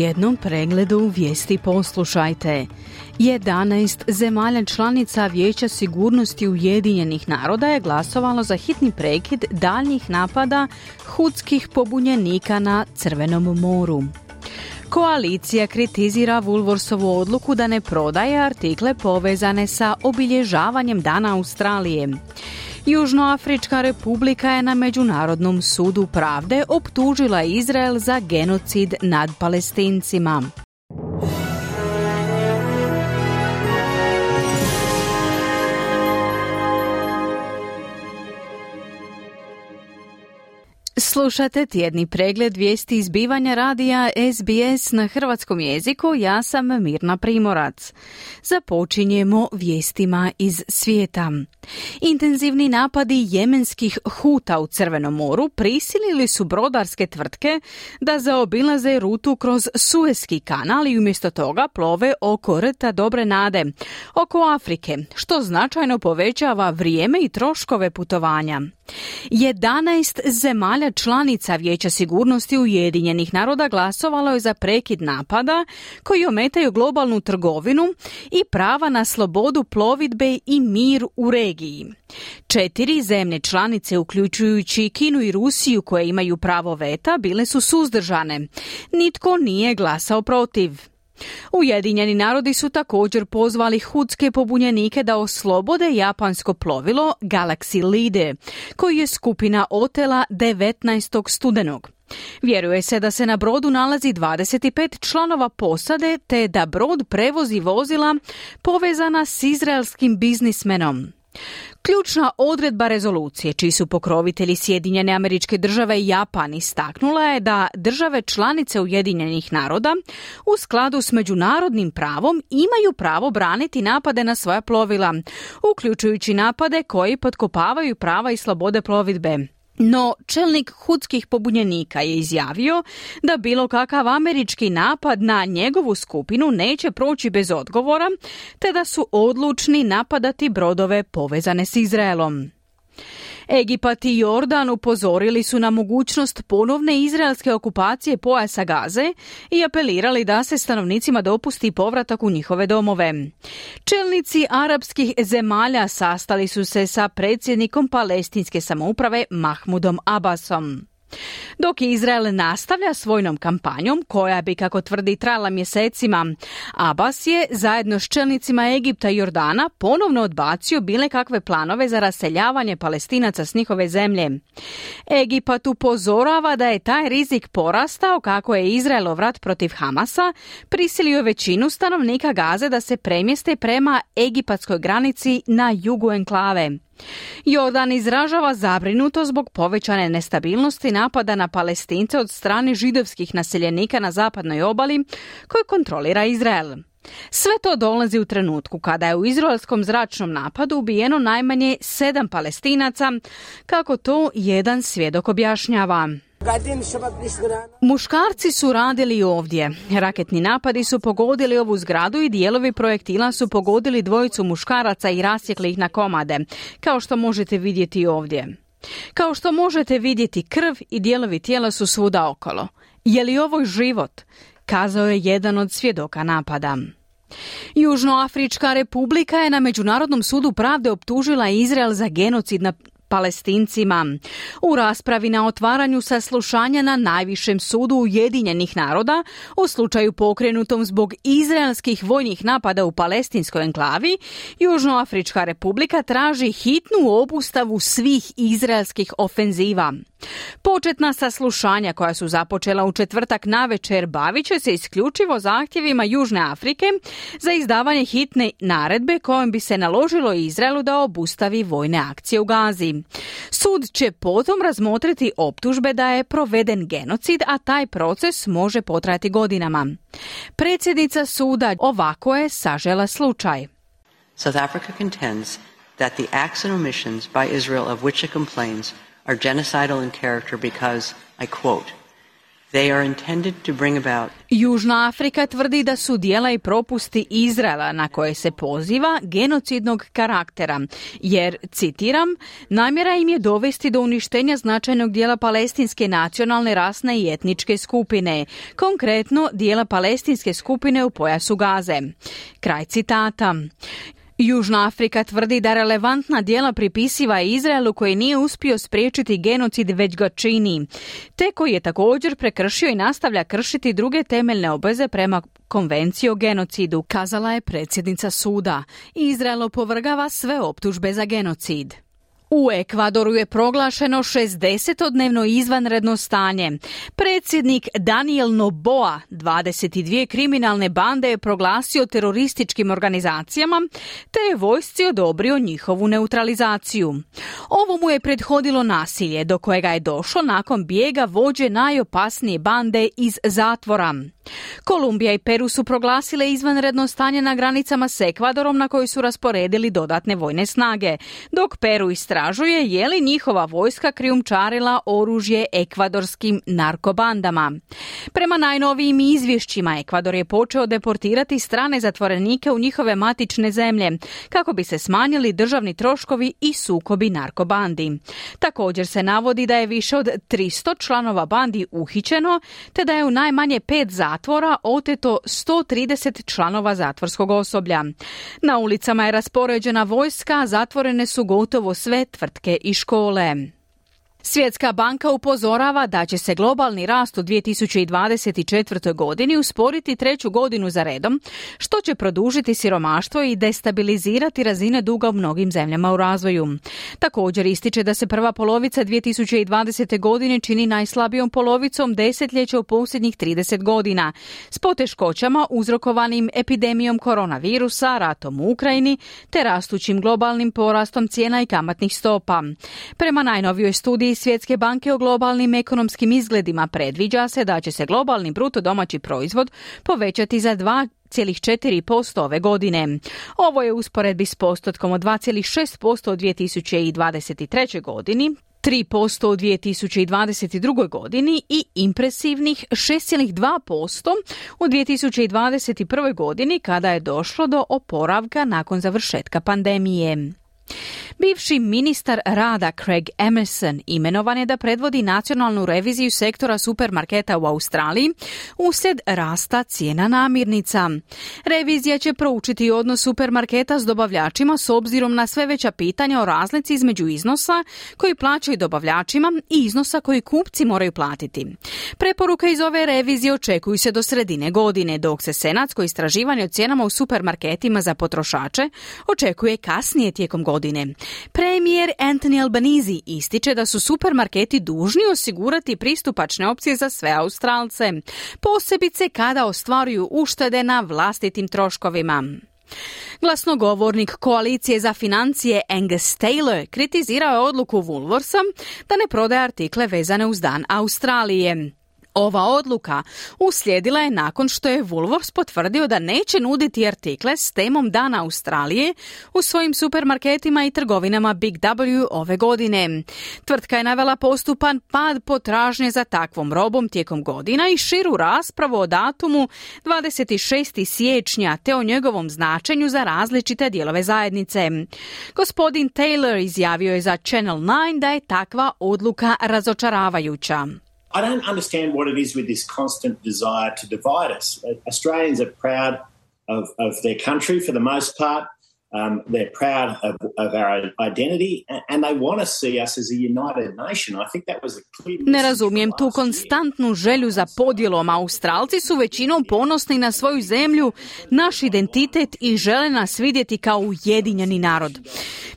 Tjednom pregledu vijesti poslušajte. 11 zemalja članica Vijeća sigurnosti Ujedinjenih naroda je glasovalo za hitni prekid daljnjih napada hudskih pobunjenika na Crvenom moru. Koalicija kritizira Vulvorsovu odluku da ne prodaje artikle povezane sa obilježavanjem Dana Australije. Južnoafrička republika je na Međunarodnom sudu pravde optužila Izrael za genocid nad palestincima. Slušate tjedni pregled vijesti izbivanja radija SBS na hrvatskom jeziku. Ja sam Mirna Primorac. Započinjemo vijestima iz svijeta. Intenzivni napadi jemenskih huta u Crvenom moru prisilili su brodarske tvrtke da zaobilaze rutu kroz Suezki kanal i umjesto toga plove oko rta Dobre Nade, oko Afrike, što značajno povećava vrijeme i troškove putovanja. 11 zemalja članica Vijeća sigurnosti Ujedinjenih naroda glasovalo je za prekid napada koji ometaju globalnu trgovinu i prava na slobodu plovidbe i mir u regiji. Četiri zemlje članice, uključujući Kinu i Rusiju koje imaju pravo veta, bile su suzdržane. Nitko nije glasao protiv. Ujedinjeni narodi su također pozvali hudske pobunjenike da oslobode japansko plovilo Galaxy Lide, koji je skupina otela 19. studenog. Vjeruje se da se na brodu nalazi 25 članova posade te da brod prevozi vozila povezana s izraelskim biznismenom. Ključna odredba rezolucije, čiji su pokrovitelji Sjedinjene američke države i Japan istaknula je da države članice Ujedinjenih naroda u skladu s međunarodnim pravom imaju pravo braniti napade na svoja plovila, uključujući napade koji potkopavaju prava i slobode plovidbe. No, čelnik hudskih pobunjenika je izjavio da bilo kakav američki napad na njegovu skupinu neće proći bez odgovora, te da su odlučni napadati brodove povezane s Izraelom. Egipat i Jordan upozorili su na mogućnost ponovne izraelske okupacije pojasa Gaze i apelirali da se stanovnicima dopusti povratak u njihove domove. Čelnici arapskih zemalja sastali su se sa predsjednikom palestinske samouprave Mahmudom Abbasom. Dok Izrael nastavlja svojnom kampanjom, koja bi, kako tvrdi, trajala mjesecima, Abbas je zajedno s čelnicima Egipta i Jordana ponovno odbacio bile kakve planove za raseljavanje palestinaca s njihove zemlje. Egipat upozorava da je taj rizik porastao kako je Izraelov rat protiv Hamasa prisilio većinu stanovnika Gaze da se premjeste prema egipatskoj granici na jugu enklave. Jordan izražava zabrinuto zbog povećane nestabilnosti napada na palestince od strane židovskih naseljenika na zapadnoj obali koju kontrolira Izrael. Sve to dolazi u trenutku kada je u izraelskom zračnom napadu ubijeno najmanje sedam palestinaca, kako to jedan svjedok objašnjava. Muškarci su radili ovdje. Raketni napadi su pogodili ovu zgradu i dijelovi projektila su pogodili dvojicu muškaraca i rasjekli ih na komade, kao što možete vidjeti ovdje. Kao što možete vidjeti krv i dijelovi tijela su svuda okolo. Je li ovo život? Kazao je jedan od svjedoka napada. Južnoafrička republika je na Međunarodnom sudu pravde optužila Izrael za genocid palestincima. U raspravi na otvaranju saslušanja na najvišem sudu Ujedinjenih naroda u slučaju pokrenutom zbog izraelskih vojnih napada u palestinskoj enklavi, Južnoafrička republika traži hitnu obustavu svih izraelskih ofenziva. Početna saslušanja koja su započela u četvrtak navečer bavit će se isključivo zahtjevima Južne Afrike za izdavanje hitne naredbe kojom bi se naložilo Izraelu da obustavi vojne akcije u Gazi. Sud će potom razmotriti optužbe da je proveden genocid, a taj proces može potrajati godinama. Predsjednica suda ovako je sažela slučaj. South Africa contends that the acts and omissions by Israel of which it complains are genocidal in character because, I quote, They are intended to bring about... Južna Afrika tvrdi da su dijela i propusti Izraela na koje se poziva genocidnog karaktera, jer, citiram, namjera im je dovesti do uništenja značajnog dijela palestinske nacionalne, rasne i etničke skupine, konkretno dijela palestinske skupine u pojasu Gaze. Kraj citata. Južna Afrika tvrdi da relevantna dijela pripisiva Izraelu koji nije uspio spriječiti genocid već ga čini, te koji je također prekršio i nastavlja kršiti druge temeljne obveze prema konvenciji o genocidu, kazala je predsjednica suda. Izrael opovrgava sve optužbe za genocid. U Ekvadoru je proglašeno 60-dnevno izvanredno stanje. Predsjednik Daniel Noboa 22 kriminalne bande je proglasio terorističkim organizacijama te je vojsci odobrio njihovu neutralizaciju. Ovo mu je prethodilo nasilje do kojega je došlo nakon bijega vođe najopasnije bande iz zatvora. Kolumbija i Peru su proglasile izvanredno stanje na granicama s Ekvadorom na koji su rasporedili dodatne vojne snage, dok Peru istražuje je li njihova vojska krijumčarila oružje ekvadorskim narkobandama. Prema najnovijim izvješćima Ekvador je počeo deportirati strane zatvorenike u njihove matične zemlje kako bi se smanjili državni troškovi i sukobi narkobandi. Također se navodi da je više od 300 članova bandi uhićeno te da je u najmanje pet zatvora oteto 130 članova zatvorskog osoblja. Na ulicama je raspoređena vojska, zatvorene su gotovo sve tvrtke i škole. Svjetska banka upozorava da će se globalni rast u 2024. godini usporiti treću godinu za redom, što će produžiti siromaštvo i destabilizirati razine duga u mnogim zemljama u razvoju. Također ističe da se prva polovica 2020. godine čini najslabijom polovicom desetljeća u posljednjih 30 godina, s poteškoćama uzrokovanim epidemijom koronavirusa, ratom u Ukrajini te rastućim globalnim porastom cijena i kamatnih stopa. Prema najnovijoj studiji Svjetske banke o globalnim ekonomskim izgledima predviđa se da će se globalni bruto domaći proizvod povećati za 2,4% ove godine. Ovo je usporedbi s postotkom od 2,6% u 2023. godini, 3% u 2022. godini i impresivnih 6,2% u 2021. godini kada je došlo do oporavka nakon završetka pandemije. Bivši ministar rada Craig Emerson imenovan je da predvodi nacionalnu reviziju sektora supermarketa u Australiji uslijed rasta cijena namirnica. Revizija će proučiti odnos supermarketa s dobavljačima s obzirom na sve veća pitanja o razlici između iznosa koji plaćaju dobavljačima i iznosa koji kupci moraju platiti. Preporuke iz ove revizije očekuju se do sredine godine, dok se senatsko istraživanje o cijenama u supermarketima za potrošače očekuje kasnije tijekom godine. Premijer Anthony Albanese ističe da su supermarketi dužni osigurati pristupačne opcije za sve Australce, posebice kada ostvaruju uštede na vlastitim troškovima. Glasnogovornik koalicije za financije Angus Taylor kritizirao je odluku Woolworthsa da ne prodaje artikle vezane uz dan Australije. Ova odluka uslijedila je nakon što je Woolworths potvrdio da neće nuditi artikle s temom Dana Australije u svojim supermarketima i trgovinama Big W ove godine. Tvrtka je navela postupan pad potražnje za takvom robom tijekom godina i širu raspravu o datumu 26. siječnja te o njegovom značenju za različite dijelove zajednice. Gospodin Taylor izjavio je za Channel 9 da je takva odluka razočaravajuća. I don't understand what it is with this constant desire to divide us. Australians are proud of, of their country for the most part. Um, they're proud of, of our identity and they want to see us as a united nation. I think that was a clear Ne razumijem tu konstantnu želju za podjelom. Australci su većinom ponosni na svoju zemlju, naš identitet i žele nas vidjeti kao ujedinjeni narod.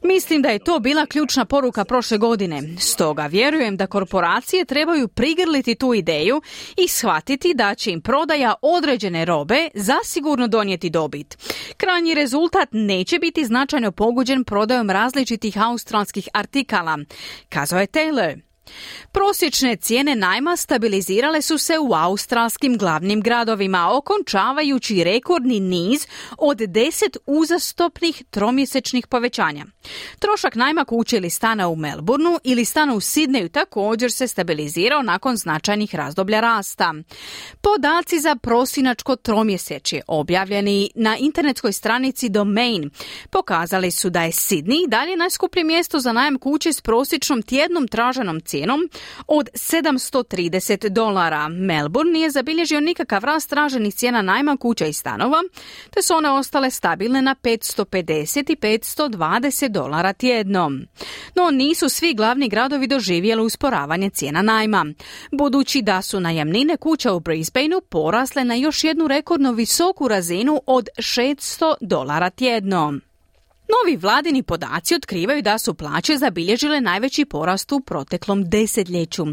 Mislim da je to bila ključna poruka prošle godine. Stoga vjerujem da korporacije trebaju prigrliti tu ideju i shvatiti da će im prodaja određene robe zasigurno donijeti dobit. Krajnji rezultat neće biti značajno poguđen prodajom različitih australskih artikala, kazao je Taylor. Prosječne cijene najma stabilizirale su se u australskim glavnim gradovima, okončavajući rekordni niz od deset uzastopnih tromjesečnih povećanja. Trošak najma kuće ili stana u Melbourneu ili stana u Sidneju također se stabilizirao nakon značajnih razdoblja rasta. Podaci za prosinačko tromjesečje objavljeni na internetskoj stranici Domain pokazali su da je Sydney dalje najskuplje mjesto za najam kuće s prosječnom tjednom traženom cijenom od 730 dolara. Melbourne nije zabilježio nikakav rast traženih cijena najma kuća i stanova, te su one ostale stabilne na 550 i 520 dolara tjedno. No nisu svi glavni gradovi doživjeli usporavanje cijena najma, budući da su najamnine kuća u Brisbaneu porasle na još jednu rekordno visoku razinu od 600 dolara tjedno. Novi vladini podaci otkrivaju da su plaće zabilježile najveći porast u proteklom desetljeću.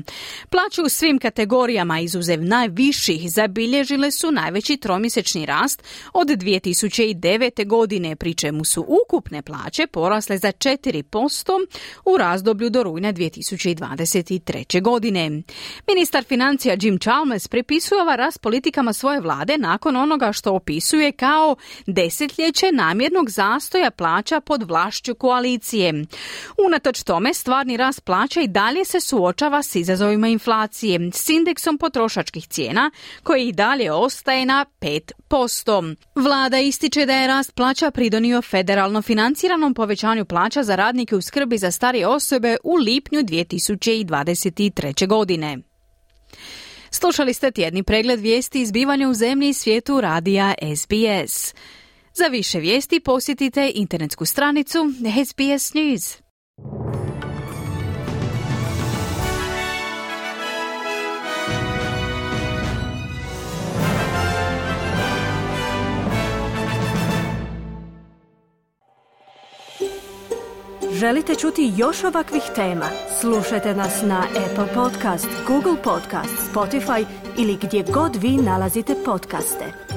Plaće u svim kategorijama izuzev najviših zabilježile su najveći tromjesečni rast od 2009. godine, pri čemu su ukupne plaće porasle za 4% u razdoblju do rujna 2023. godine. Ministar financija Jim Chalmers pripisuje ova rast politikama svoje vlade nakon onoga što opisuje kao desetljeće namjernog zastoja plaća plaća pod vlašću koalicije. Unatoč tome, stvarni rast plaća i dalje se suočava s izazovima inflacije, s indeksom potrošačkih cijena, koji i dalje ostaje na 5%. Vlada ističe da je rast plaća pridonio federalno financiranom povećanju plaća za radnike u skrbi za starije osobe u lipnju 2023. godine. Slušali ste tjedni pregled vijesti izbivanja u zemlji i svijetu radija SBS. Za više vijesti posjetite internetsku stranicu SBS News. Želite čuti još ovakvih tema? Slušajte nas na Apple Podcast, Google Podcast, Spotify ili gdje god vi nalazite podcaste.